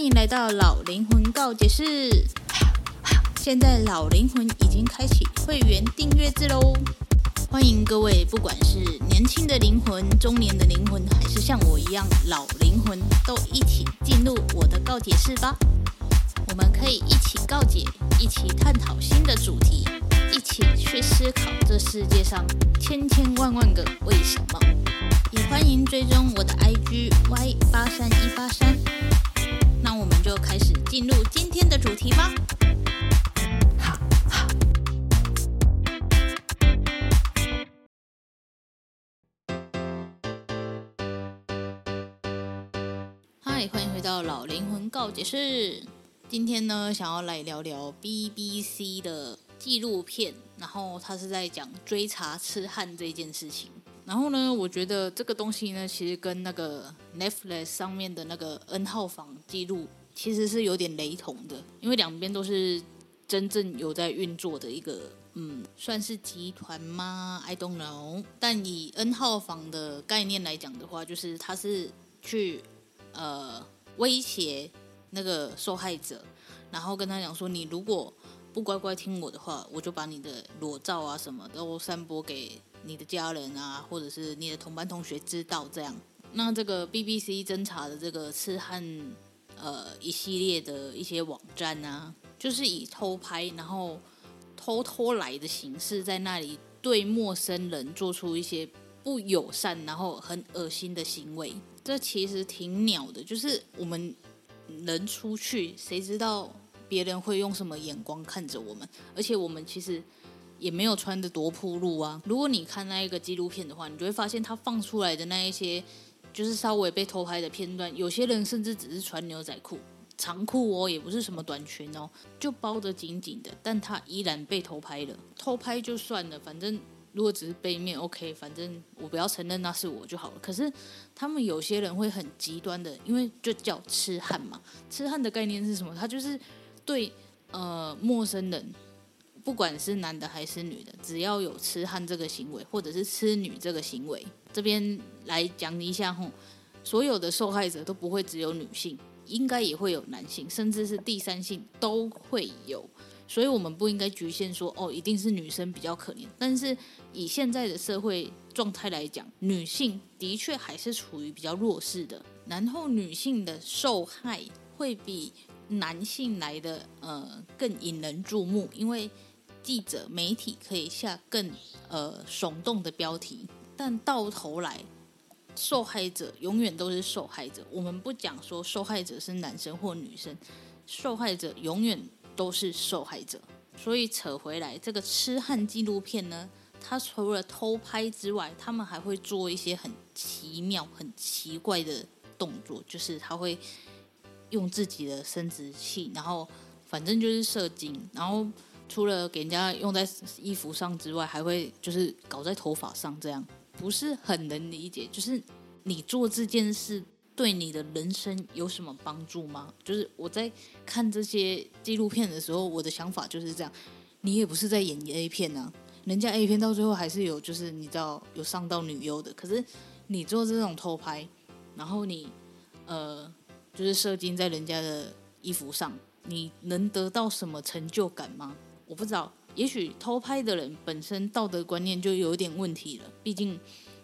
欢迎来到老灵魂告解室。现在老灵魂已经开启会员订阅制喽！欢迎各位，不管是年轻的灵魂、中年的灵魂，还是像我一样老灵魂，都一起进入我的告解室吧。我们可以一起告解，一起探讨新的主题，一起去思考这世界上千千万万个为什么。也欢迎追踪我的 IG Y 八三一八三。就开始进入今天的主题吧。好，嗨，欢迎回到老灵魂告解室。今天呢，想要来聊聊 BBC 的纪录片，然后他是在讲追查痴汉这件事情。然后呢，我觉得这个东西呢，其实跟那个 Netflix 上面的那个 N 号房记录其实是有点雷同的，因为两边都是真正有在运作的一个，嗯，算是集团吗？I don't know。但以 N 号房的概念来讲的话，就是他是去呃威胁那个受害者，然后跟他讲说，你如果不乖乖听我的话，我就把你的裸照啊什么都散播给。你的家人啊，或者是你的同班同学知道这样，那这个 BBC 侦查的这个痴汉，呃，一系列的一些网站啊，就是以偷拍，然后偷偷来的形式，在那里对陌生人做出一些不友善，然后很恶心的行为。这其实挺鸟的，就是我们人出去，谁知道别人会用什么眼光看着我们？而且我们其实。也没有穿得多铺路啊！如果你看那一个纪录片的话，你就会发现他放出来的那一些，就是稍微被偷拍的片段，有些人甚至只是穿牛仔裤、长裤哦，也不是什么短裙哦，就包得紧紧的，但他依然被偷拍了。偷拍就算了，反正如果只是背面，OK，反正我不要承认那是我就好了。可是他们有些人会很极端的，因为就叫痴汉嘛。痴汉的概念是什么？他就是对呃陌生人。不管是男的还是女的，只要有痴汉这个行为，或者是痴女这个行为，这边来讲一下吼，所有的受害者都不会只有女性，应该也会有男性，甚至是第三性都会有，所以我们不应该局限说哦，一定是女生比较可怜。但是以现在的社会状态来讲，女性的确还是处于比较弱势的，然后女性的受害会比男性来的呃更引人注目，因为。记者、媒体可以下更呃耸动的标题，但到头来，受害者永远都是受害者。我们不讲说受害者是男生或女生，受害者永远都是受害者。所以扯回来，这个痴汉纪录片呢，它除了偷拍之外，他们还会做一些很奇妙、很奇怪的动作，就是他会用自己的生殖器，然后反正就是射精，然后。除了给人家用在衣服上之外，还会就是搞在头发上，这样不是很能理解。就是你做这件事对你的人生有什么帮助吗？就是我在看这些纪录片的时候，我的想法就是这样。你也不是在演 A 片啊，人家 A 片到最后还是有，就是你知道有上到女优的。可是你做这种偷拍，然后你呃就是射精在人家的衣服上，你能得到什么成就感吗？我不知道，也许偷拍的人本身道德观念就有点问题了。毕竟，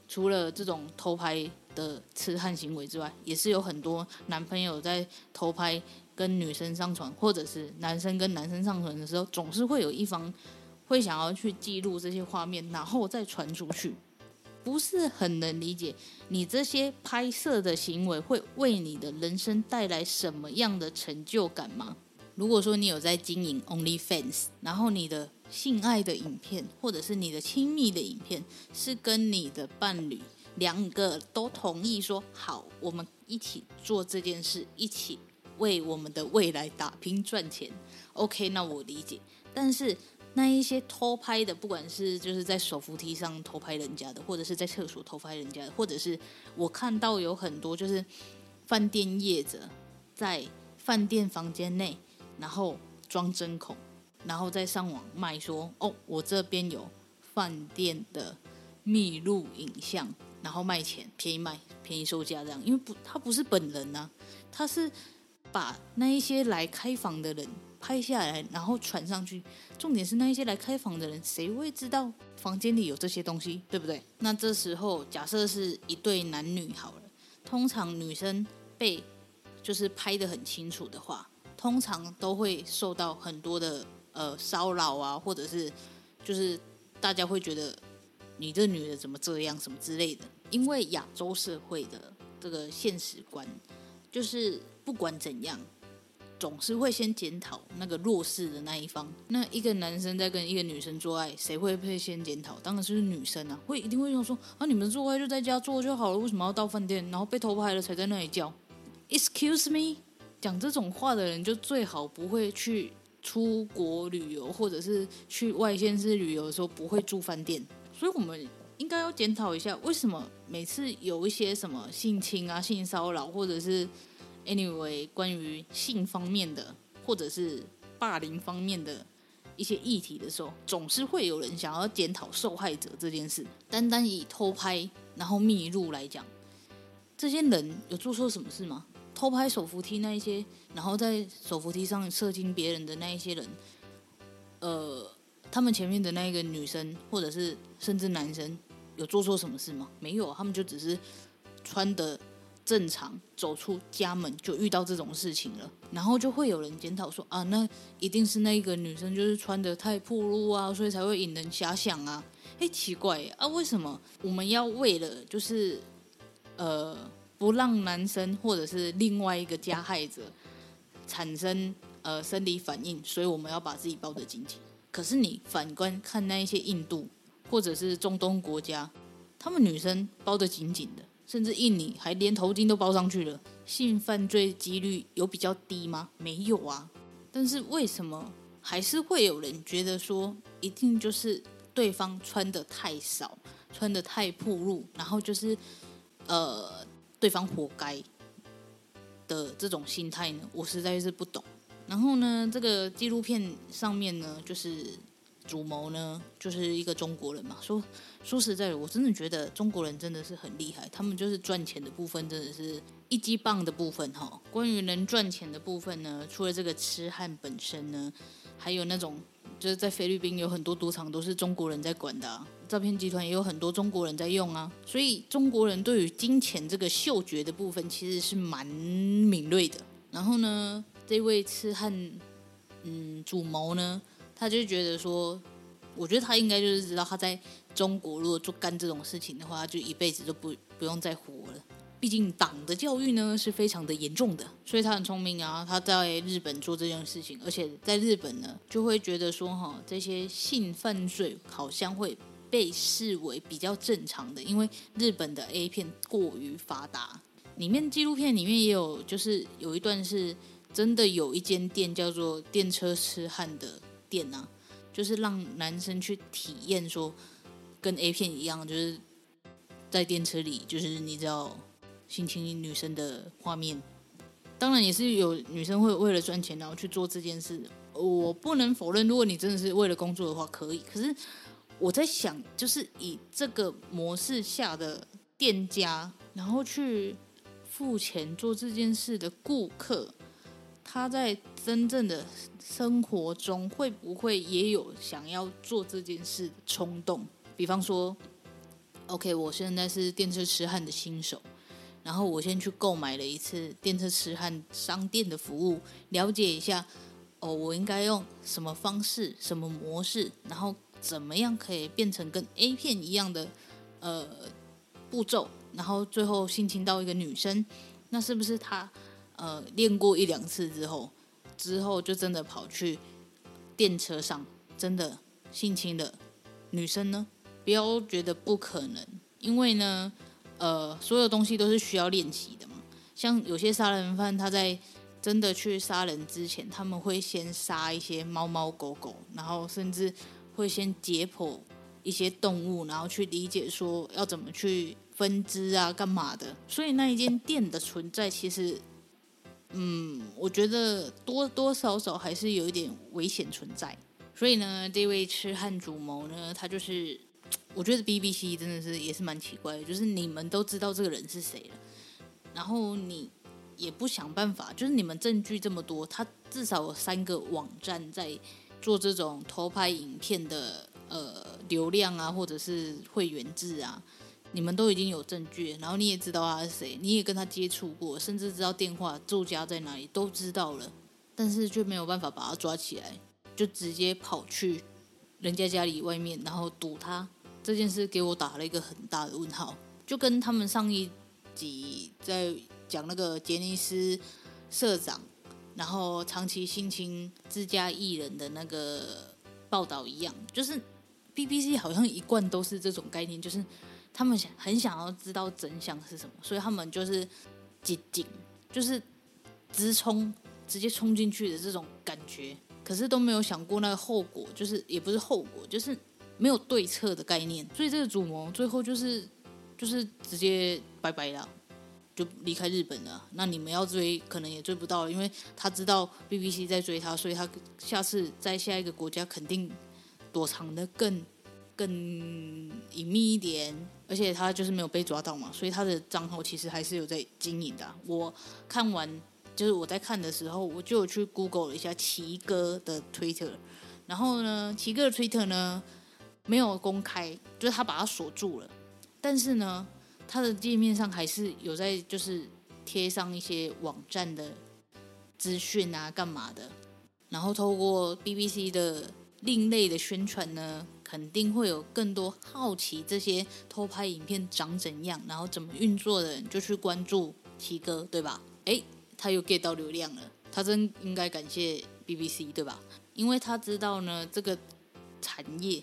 除了这种偷拍的痴汉行为之外，也是有很多男朋友在偷拍跟女生上床，或者是男生跟男生上床的时候，总是会有一方会想要去记录这些画面，然后再传出去。不是很能理解你这些拍摄的行为会为你的人生带来什么样的成就感吗？如果说你有在经营 OnlyFans，然后你的性爱的影片，或者是你的亲密的影片，是跟你的伴侣两个都同意说好，我们一起做这件事，一起为我们的未来打拼赚钱。OK，那我理解。但是那一些偷拍的，不管是就是在手扶梯上偷拍人家的，或者是在厕所偷拍人家的，或者是我看到有很多就是饭店业者在饭店房间内。然后装针孔，然后再上网卖说哦，我这边有饭店的密录影像，然后卖钱，便宜卖，便宜售价这样，因为不，他不是本人呐、啊，他是把那一些来开房的人拍下来，然后传上去。重点是那一些来开房的人，谁会知道房间里有这些东西，对不对？那这时候假设是一对男女好了，通常女生被就是拍得很清楚的话，通常都会受到很多的呃骚扰啊，或者是就是大家会觉得你这女的怎么这样什么之类的，因为亚洲社会的这个现实观就是。不管怎样，总是会先检讨那个弱势的那一方。那一个男生在跟一个女生做爱，谁会被先检讨？当然是女生啊，会一定会用说啊，你们做爱就在家做就好了，为什么要到饭店，然后被偷拍了才在那里叫？Excuse me，讲这种话的人就最好不会去出国旅游，或者是去外县市旅游的时候不会住饭店。所以我们应该要检讨一下，为什么每次有一些什么性侵啊、性骚扰，或者是 Anyway，关于性方面的或者是霸凌方面的一些议题的时候，总是会有人想要检讨受害者这件事。单单以偷拍然后密录来讲，这些人有做错什么事吗？偷拍手扶梯那一些，然后在手扶梯上射精别人的那一些人，呃，他们前面的那个女生或者是甚至男生有做错什么事吗？没有，他们就只是穿的。正常走出家门就遇到这种事情了，然后就会有人检讨说啊，那一定是那个女生就是穿得太暴露啊，所以才会引人遐想啊。哎，奇怪啊，为什么我们要为了就是呃不让男生或者是另外一个加害者产生呃生理反应，所以我们要把自己包得紧紧？可是你反观看那一些印度或者是中东国家，他们女生包得紧紧的。甚至印尼还连头巾都包上去了，性犯罪几率有比较低吗？没有啊。但是为什么还是会有人觉得说，一定就是对方穿得太少，穿得太暴露，然后就是呃对方活该的这种心态呢？我实在是不懂。然后呢，这个纪录片上面呢，就是。主谋呢，就是一个中国人嘛。说说实在的，我真的觉得中国人真的是很厉害。他们就是赚钱的部分，真的是一击棒的部分哈。关于能赚钱的部分呢，除了这个痴汉本身呢，还有那种就是在菲律宾有很多赌场都是中国人在管的，诈骗集团也有很多中国人在用啊。所以中国人对于金钱这个嗅觉的部分其实是蛮敏锐的。然后呢，这位痴汉，嗯，主谋呢？他就觉得说，我觉得他应该就是知道他在中国如果做干这种事情的话，就一辈子都不不用再活了。毕竟党的教育呢是非常的严重的，所以他很聪明啊。他在日本做这件事情，而且在日本呢就会觉得说，哈，这些性犯罪好像会被视为比较正常的，因为日本的 A 片过于发达。里面纪录片里面也有，就是有一段是真的有一间店叫做电车痴汉的。店啊，就是让男生去体验说，跟 A 片一样，就是在电车里，就是你知道性侵女生的画面。当然也是有女生会为了赚钱然后去做这件事。我不能否认，如果你真的是为了工作的话，可以。可是我在想，就是以这个模式下的店家，然后去付钱做这件事的顾客。他在真正的生活中会不会也有想要做这件事的冲动？比方说，OK，我现在是电车痴汉的新手，然后我先去购买了一次电车痴汉商店的服务，了解一下哦，我应该用什么方式、什么模式，然后怎么样可以变成跟 A 片一样的呃步骤，然后最后性侵到一个女生，那是不是他？呃，练过一两次之后，之后就真的跑去电车上，真的性侵了女生呢？不要觉得不可能，因为呢，呃，所有东西都是需要练习的嘛。像有些杀人犯，他在真的去杀人之前，他们会先杀一些猫猫狗狗，然后甚至会先解剖一些动物，然后去理解说要怎么去分支啊，干嘛的。所以那一间店的存在，其实。嗯，我觉得多多少少还是有一点危险存在。所以呢，这位痴汉主谋呢，他就是，我觉得 BBC 真的是也是蛮奇怪的，就是你们都知道这个人是谁了，然后你也不想办法，就是你们证据这么多，他至少有三个网站在做这种偷拍影片的呃流量啊，或者是会员制啊，你们都已经有证据，然后你也知道他是谁，你也跟他接触过，甚至知道电话住家在哪里都知道了，但是却没有办法把他抓起来，就直接跑去人家家里外面，然后堵他。这件事给我打了一个很大的问号，就跟他们上一集在讲那个杰尼斯社长，然后长期性侵自家艺人的那个报道一样，就是 BBC 好像一贯都是这种概念，就是他们想很想要知道真相是什么，所以他们就是紧紧就是直冲，直接冲进去的这种感觉，可是都没有想过那个后果，就是也不是后果，就是。没有对策的概念，所以这个主谋最后就是就是直接拜拜了，就离开日本了。那你们要追，可能也追不到，因为他知道 BBC 在追他，所以他下次在下一个国家肯定躲藏的更更隐秘一点，而且他就是没有被抓到嘛，所以他的账号其实还是有在经营的。我看完就是我在看的时候，我就有去 Google 了一下奇哥的 Twitter，然后呢，奇哥的 Twitter 呢。没有公开，就是他把它锁住了。但是呢，他的界面上还是有在，就是贴上一些网站的资讯啊，干嘛的。然后透过 BBC 的另类的宣传呢，肯定会有更多好奇这些偷拍影片长怎样，然后怎么运作的人就去关注七哥，对吧？诶，他又 get 到流量了，他真应该感谢 BBC，对吧？因为他知道呢，这个产业。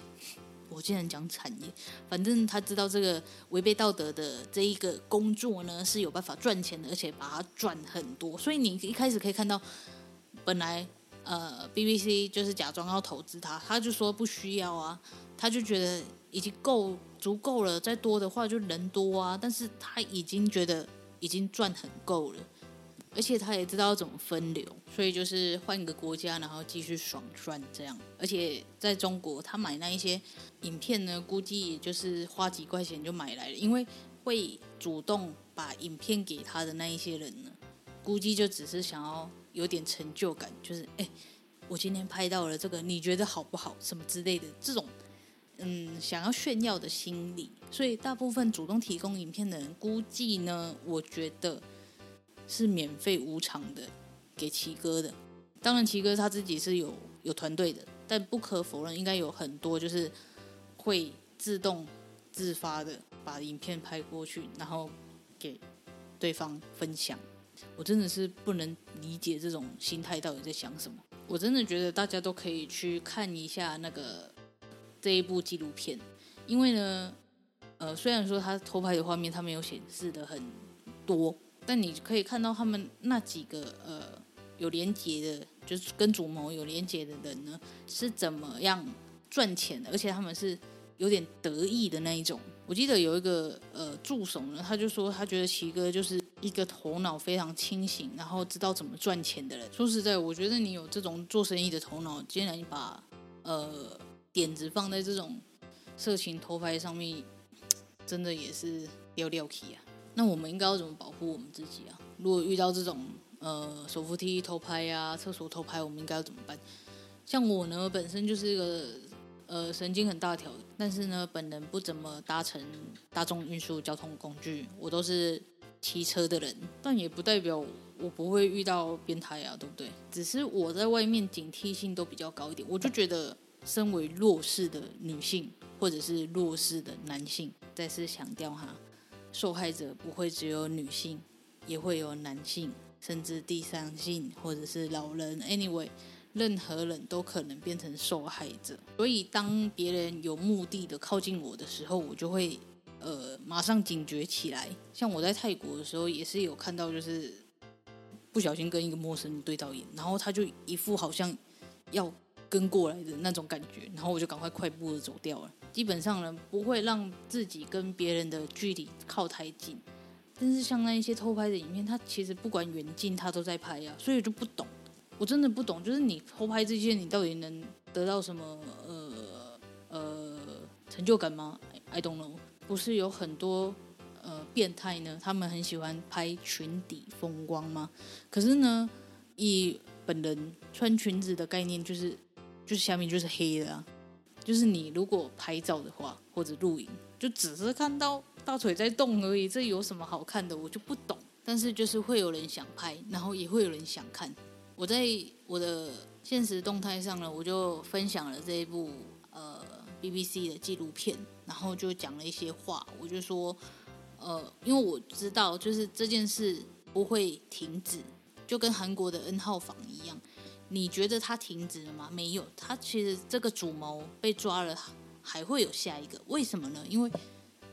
我竟然讲产业，反正他知道这个违背道德的这一个工作呢是有办法赚钱的，而且把它赚很多。所以你一开始可以看到，本来呃 BBC 就是假装要投资他，他就说不需要啊，他就觉得已经够足够了，再多的话就人多啊。但是他已经觉得已经赚很够了。而且他也知道怎么分流，所以就是换个国家，然后继续爽赚这样。而且在中国，他买那一些影片呢，估计也就是花几块钱就买来了。因为会主动把影片给他的那一些人呢，估计就只是想要有点成就感，就是哎，我今天拍到了这个，你觉得好不好？什么之类的这种，嗯，想要炫耀的心理。所以大部分主动提供影片的人，估计呢，我觉得。是免费无偿的给奇哥的，当然奇哥他自己是有有团队的，但不可否认，应该有很多就是会自动自发的把影片拍过去，然后给对方分享。我真的是不能理解这种心态到底在想什么。我真的觉得大家都可以去看一下那个这一部纪录片，因为呢，呃，虽然说他偷拍的画面他没有显示的很多。但你可以看到他们那几个呃有连结的，就是跟主谋有连结的人呢，是怎么样赚钱的，而且他们是有点得意的那一种。我记得有一个呃助手呢，他就说他觉得奇哥就是一个头脑非常清醒，然后知道怎么赚钱的人。说实在，我觉得你有这种做生意的头脑，既然把呃点子放在这种色情偷拍上面，真的也是要料起啊。那我们应该要怎么保护我们自己啊？如果遇到这种呃手扶梯偷拍呀、厕所偷拍，我们应该要怎么办？像我呢，本身就是一个呃神经很大条，但是呢，本人不怎么搭乘大众运输交通工具，我都是骑车的人。但也不代表我不会遇到变态啊，对不对？只是我在外面警惕性都比较高一点。我就觉得，身为弱势的女性或者是弱势的男性，再次强调哈。受害者不会只有女性，也会有男性，甚至第三性或者是老人。Anyway，任何人都可能变成受害者。所以，当别人有目的的靠近我的时候，我就会呃马上警觉起来。像我在泰国的时候，也是有看到，就是不小心跟一个陌生人对到眼，然后他就一副好像要跟过来的那种感觉，然后我就赶快快步的走掉了。基本上呢，不会让自己跟别人的距离靠太近。但是像那一些偷拍的影片，他其实不管远近，他都在拍、啊，所以就不懂。我真的不懂，就是你偷拍这些，你到底能得到什么呃呃成就感吗？I don't know。不是有很多呃变态呢？他们很喜欢拍裙底风光吗？可是呢，以本人穿裙子的概念，就是就是下面就是黑的啊。就是你如果拍照的话，或者录影，就只是看到大腿在动而已，这有什么好看的？我就不懂。但是就是会有人想拍，然后也会有人想看。我在我的现实动态上呢，我就分享了这一部呃 BBC 的纪录片，然后就讲了一些话。我就说，呃，因为我知道，就是这件事不会停止，就跟韩国的 N 号房一样。你觉得它停止了吗？没有，它其实这个主谋被抓了，还会有下一个。为什么呢？因为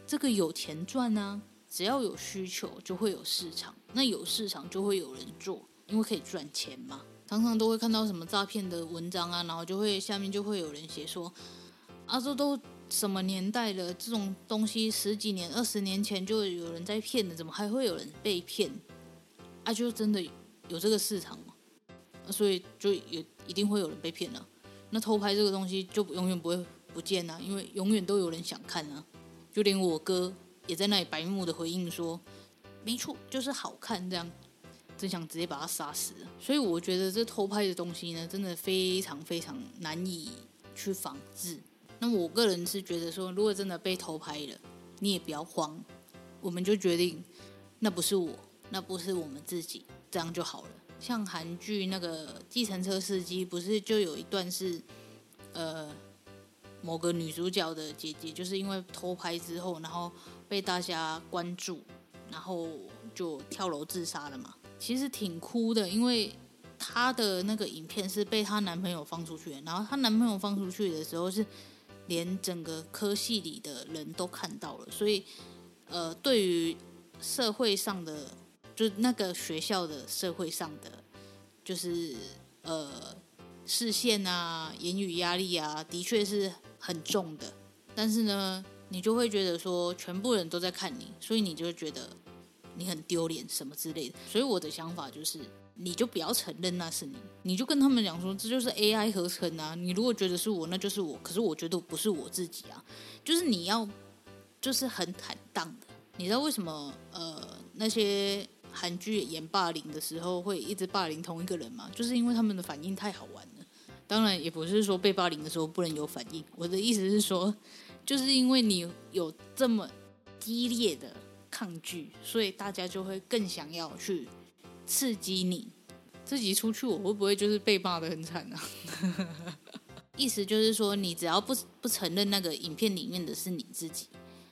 这个有钱赚啊，只要有需求就会有市场，那有市场就会有人做，因为可以赚钱嘛。常常都会看到什么诈骗的文章啊，然后就会下面就会有人写说，啊，这都什么年代了，这种东西十几年、二十年前就有人在骗的，怎么还会有人被骗？啊，就真的有这个市场吗？所以就也一定会有人被骗了，那偷拍这个东西就永远不会不见啊，因为永远都有人想看啊。就连我哥也在那里白目的回应说：“没错，就是好看这样。”真想直接把他杀死。所以我觉得这偷拍的东西呢，真的非常非常难以去仿制。那我个人是觉得说，如果真的被偷拍了，你也不要慌，我们就决定那不是我，那不是我们自己，这样就好了。像韩剧那个计程车司机，不是就有一段是，呃，某个女主角的姐姐，就是因为偷拍之后，然后被大家关注，然后就跳楼自杀了嘛。其实挺哭的，因为她的那个影片是被她男朋友放出去，然后她男朋友放出去的时候是连整个科系里的人都看到了，所以呃，对于社会上的。就那个学校的社会上的，就是呃视线啊、言语压力啊，的确是很重的。但是呢，你就会觉得说，全部人都在看你，所以你就觉得你很丢脸什么之类的。所以我的想法就是，你就不要承认那是你，你就跟他们讲说，这就是 AI 合成啊。你如果觉得是我，那就是我。可是我觉得不是我自己啊。就是你要，就是很坦荡的。你知道为什么？呃，那些。韩剧演霸凌的时候会一直霸凌同一个人吗？就是因为他们的反应太好玩了。当然也不是说被霸凌的时候不能有反应。我的意思是说，就是因为你有这么激烈的抗拒，所以大家就会更想要去刺激你。自己出去，我会不会就是被骂的很惨啊？意思就是说，你只要不不承认那个影片里面的是你自己，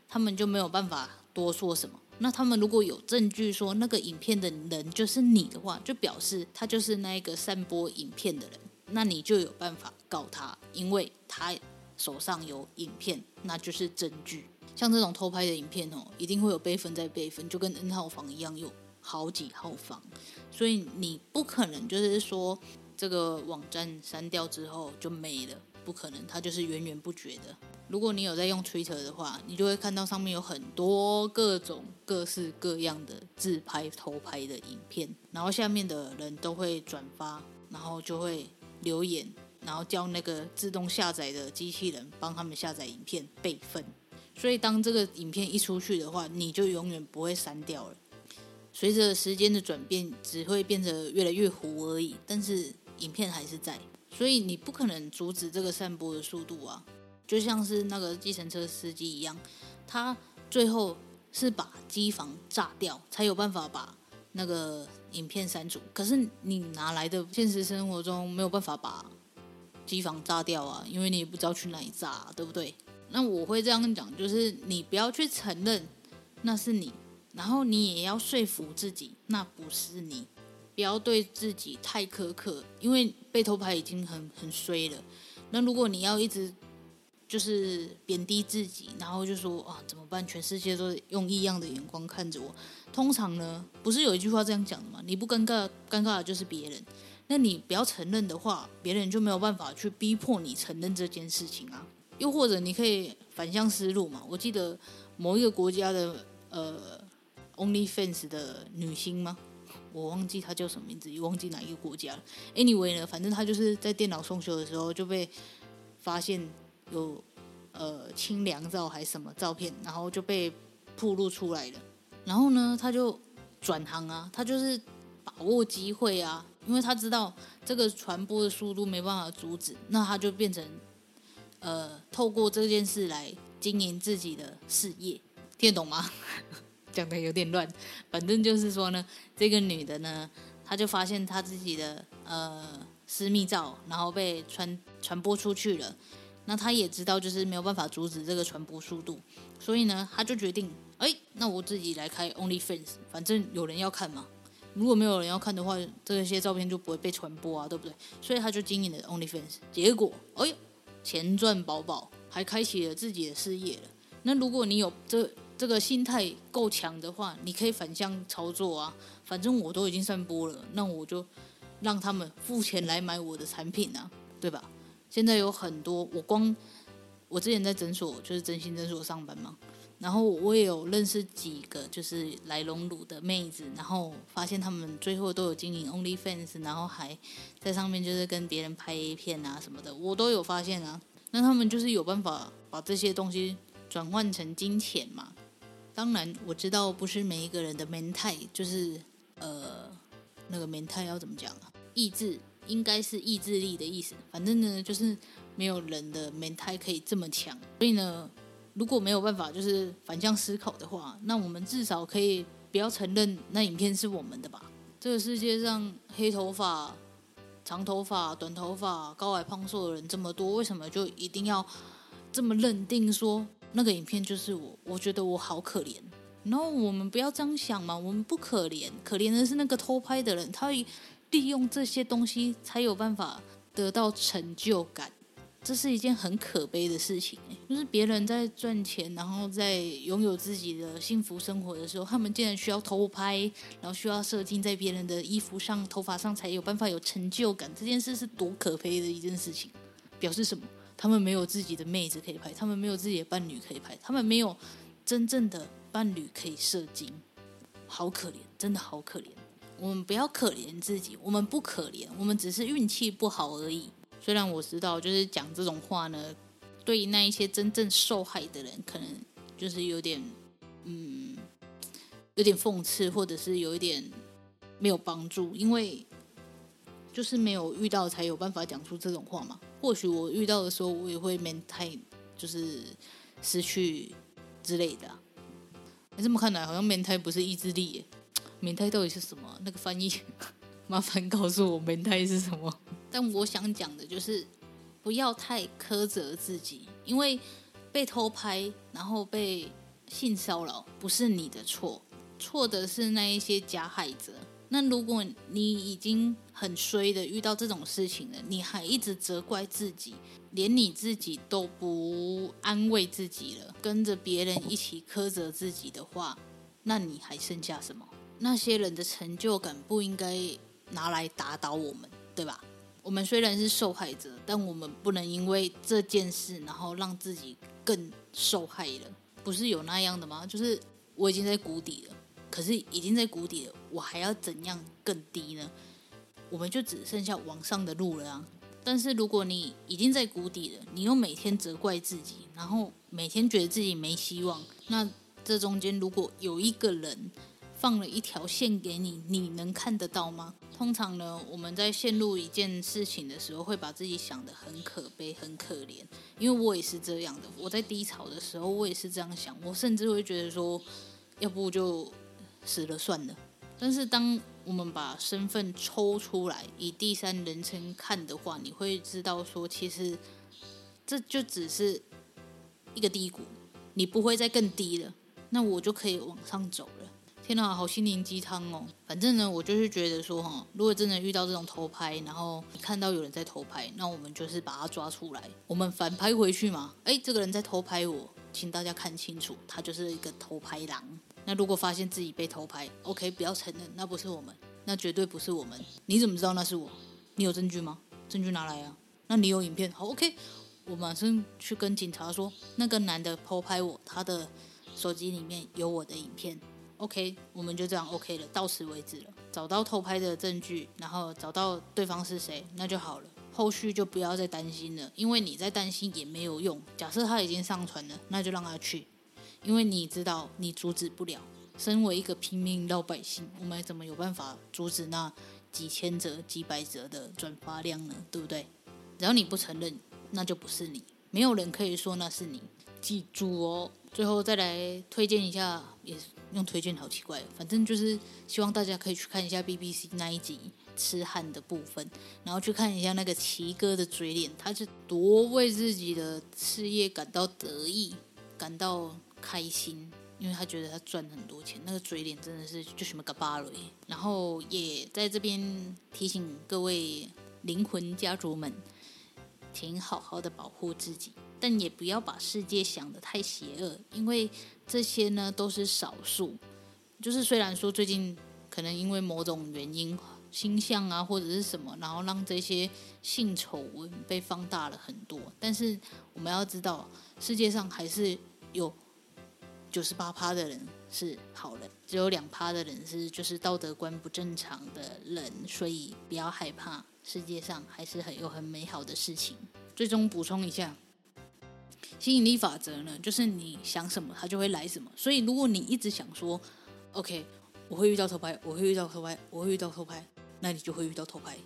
他们就没有办法多说什么。那他们如果有证据说那个影片的人就是你的话，就表示他就是那个散播影片的人，那你就有办法告他，因为他手上有影片，那就是证据。像这种偷拍的影片哦，一定会有备份再备份，就跟 N 号房一样，有好几号房，所以你不可能就是说这个网站删掉之后就没了，不可能，它就是源源不绝的。如果你有在用 Twitter 的话，你就会看到上面有很多各种各式各样的自拍、偷拍的影片，然后下面的人都会转发，然后就会留言，然后叫那个自动下载的机器人帮他们下载影片备份。所以当这个影片一出去的话，你就永远不会删掉了。随着时间的转变，只会变得越来越糊而已，但是影片还是在，所以你不可能阻止这个散播的速度啊。就像是那个计程车司机一样，他最后是把机房炸掉，才有办法把那个影片删除。可是你哪来的现实生活中没有办法把机房炸掉啊？因为你也不知道去哪里炸，对不对？那我会这样讲，就是你不要去承认那是你，然后你也要说服自己那不是你，不要对自己太苛刻，因为被偷拍已经很很衰了。那如果你要一直就是贬低自己，然后就说啊，怎么办？全世界都用异样的眼光看着我。通常呢，不是有一句话这样讲的吗？你不尴尬，尴尬的就是别人。那你不要承认的话，别人就没有办法去逼迫你承认这件事情啊。又或者你可以反向思路嘛。我记得某一个国家的呃，OnlyFans 的女星吗？我忘记她叫什么名字，也忘记哪一个国家了。Anyway 呢，反正她就是在电脑送修的时候就被发现。有呃清凉照还是什么照片，然后就被暴露出来了。然后呢，她就转行啊，她就是把握机会啊，因为她知道这个传播的速度没办法阻止，那她就变成呃，透过这件事来经营自己的事业，听得懂吗？讲的有点乱，反正就是说呢，这个女的呢，她就发现她自己的呃私密照，然后被传传播出去了。那她也知道，就是没有办法阻止这个传播速度，所以呢，她就决定，哎，那我自己来开 OnlyFans，反正有人要看嘛。如果没有人要看的话，这些照片就不会被传播啊，对不对？所以她就经营了 OnlyFans，结果，哎呦，钱赚饱饱，还开启了自己的事业了。那如果你有这，这个心态够强的话，你可以反向操作啊。反正我都已经散播了，那我就让他们付钱来买我的产品啊，对吧？现在有很多，我光我之前在诊所就是真心诊所上班嘛，然后我也有认识几个就是来隆乳的妹子，然后发现他们最后都有经营 OnlyFans，然后还在上面就是跟别人拍 A 片啊什么的，我都有发现啊。那他们就是有办法把这些东西转换成金钱嘛。当然，我知道不是每一个人的 mental 就是呃那个 mental 要怎么讲啊？意志应该是意志力的意思。反正呢，就是没有人的 mental 可以这么强。所以呢，如果没有办法就是反向思考的话，那我们至少可以不要承认那影片是我们的吧？这个世界上黑头发、长头发、短头发、高矮胖瘦的人这么多，为什么就一定要这么认定说？那个影片就是我，我觉得我好可怜。然后我们不要这样想嘛，我们不可怜，可怜的是那个偷拍的人，他利用这些东西才有办法得到成就感，这是一件很可悲的事情。就是别人在赚钱，然后在拥有自己的幸福生活的时候，他们竟然需要偷拍，然后需要射精在别人的衣服上、头发上才有办法有成就感，这件事是多可悲的一件事情，表示什么？他们没有自己的妹子可以拍，他们没有自己的伴侣可以拍，他们没有真正的伴侣可以射精，好可怜，真的好可怜。我们不要可怜自己，我们不可怜，我们只是运气不好而已。虽然我知道，就是讲这种话呢，对于那一些真正受害的人，可能就是有点，嗯，有点讽刺，或者是有一点没有帮助，因为就是没有遇到才有办法讲出这种话嘛。或许我遇到的时候，我也会没太就是失去之类的、啊。这么看来，好像没太不是意志力耶。没太到底是什么？那个翻译，麻烦告诉我没太是什么。但我想讲的就是，不要太苛责自己，因为被偷拍然后被性骚扰不是你的错，错的是那一些加害者。那如果你已经很衰的遇到这种事情了，你还一直责怪自己，连你自己都不安慰自己了，跟着别人一起苛责自己的话，那你还剩下什么？那些人的成就感不应该拿来打倒我们，对吧？我们虽然是受害者，但我们不能因为这件事，然后让自己更受害了。不是有那样的吗？就是我已经在谷底了。可是已经在谷底了，我还要怎样更低呢？我们就只剩下往上的路了啊！但是如果你已经在谷底了，你又每天责怪自己，然后每天觉得自己没希望，那这中间如果有一个人放了一条线给你，你能看得到吗？通常呢，我们在陷入一件事情的时候，会把自己想得很可悲、很可怜。因为我也是这样的，我在低潮的时候，我也是这样想，我甚至会觉得说，要不就。死了算了，但是当我们把身份抽出来，以第三人称看的话，你会知道说，其实这就只是一个低谷，你不会再更低了，那我就可以往上走。天哪，好心灵鸡汤哦！反正呢，我就是觉得说，哈，如果真的遇到这种偷拍，然后你看到有人在偷拍，那我们就是把他抓出来，我们反拍回去嘛。哎，这个人在偷拍我，请大家看清楚，他就是一个偷拍狼。那如果发现自己被偷拍，OK，不要承认，那不是我们，那绝对不是我们。你怎么知道那是我？你有证据吗？证据拿来啊！那你有影片？好，OK，我马上去跟警察说，那个男的偷拍我，他的手机里面有我的影片。OK，我们就这样 OK 了，到此为止了。找到偷拍的证据，然后找到对方是谁，那就好了。后续就不要再担心了，因为你在担心也没有用。假设他已经上传了，那就让他去。因为你知道你阻止不了。身为一个平民老百姓，我们怎么有办法阻止那几千折、几百折的转发量呢？对不对？只要你不承认，那就不是你。没有人可以说那是你。记住哦。最后再来推荐一下，也是用推荐好奇怪，反正就是希望大家可以去看一下 BBC 那一集痴汉的部分，然后去看一下那个奇哥的嘴脸，他是多为自己的事业感到得意、感到开心。因为他觉得他赚很多钱，那个嘴脸真的是就什么个巴雷。然后也在这边提醒各位灵魂家族们，请好好的保护自己，但也不要把世界想得太邪恶，因为这些呢都是少数。就是虽然说最近可能因为某种原因，星象啊或者是什么，然后让这些性丑闻被放大了很多，但是我们要知道，世界上还是有。九十八趴的人是好人，只有两趴的人是就是道德观不正常的人，所以不要害怕，世界上还是很有很美好的事情。最终补充一下，吸引力法则呢，就是你想什么，它就会来什么。所以如果你一直想说，OK，我会遇到偷拍，我会遇到偷拍，我会遇到偷拍，那你就会遇到偷拍，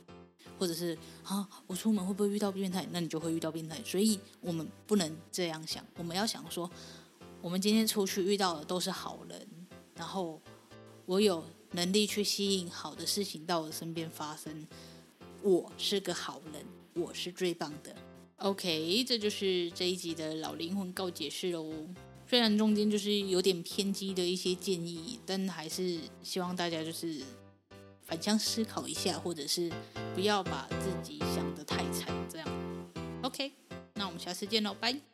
或者是啊，我出门会不会遇到变态，那你就会遇到变态。所以我们不能这样想，我们要想说。我们今天出去遇到的都是好人，然后我有能力去吸引好的事情到我身边发生。我是个好人，我是最棒的。OK，这就是这一集的老灵魂告解室喽。虽然中间就是有点偏激的一些建议，但还是希望大家就是反向思考一下，或者是不要把自己想得太惨。这样，OK，那我们下次见喽，拜。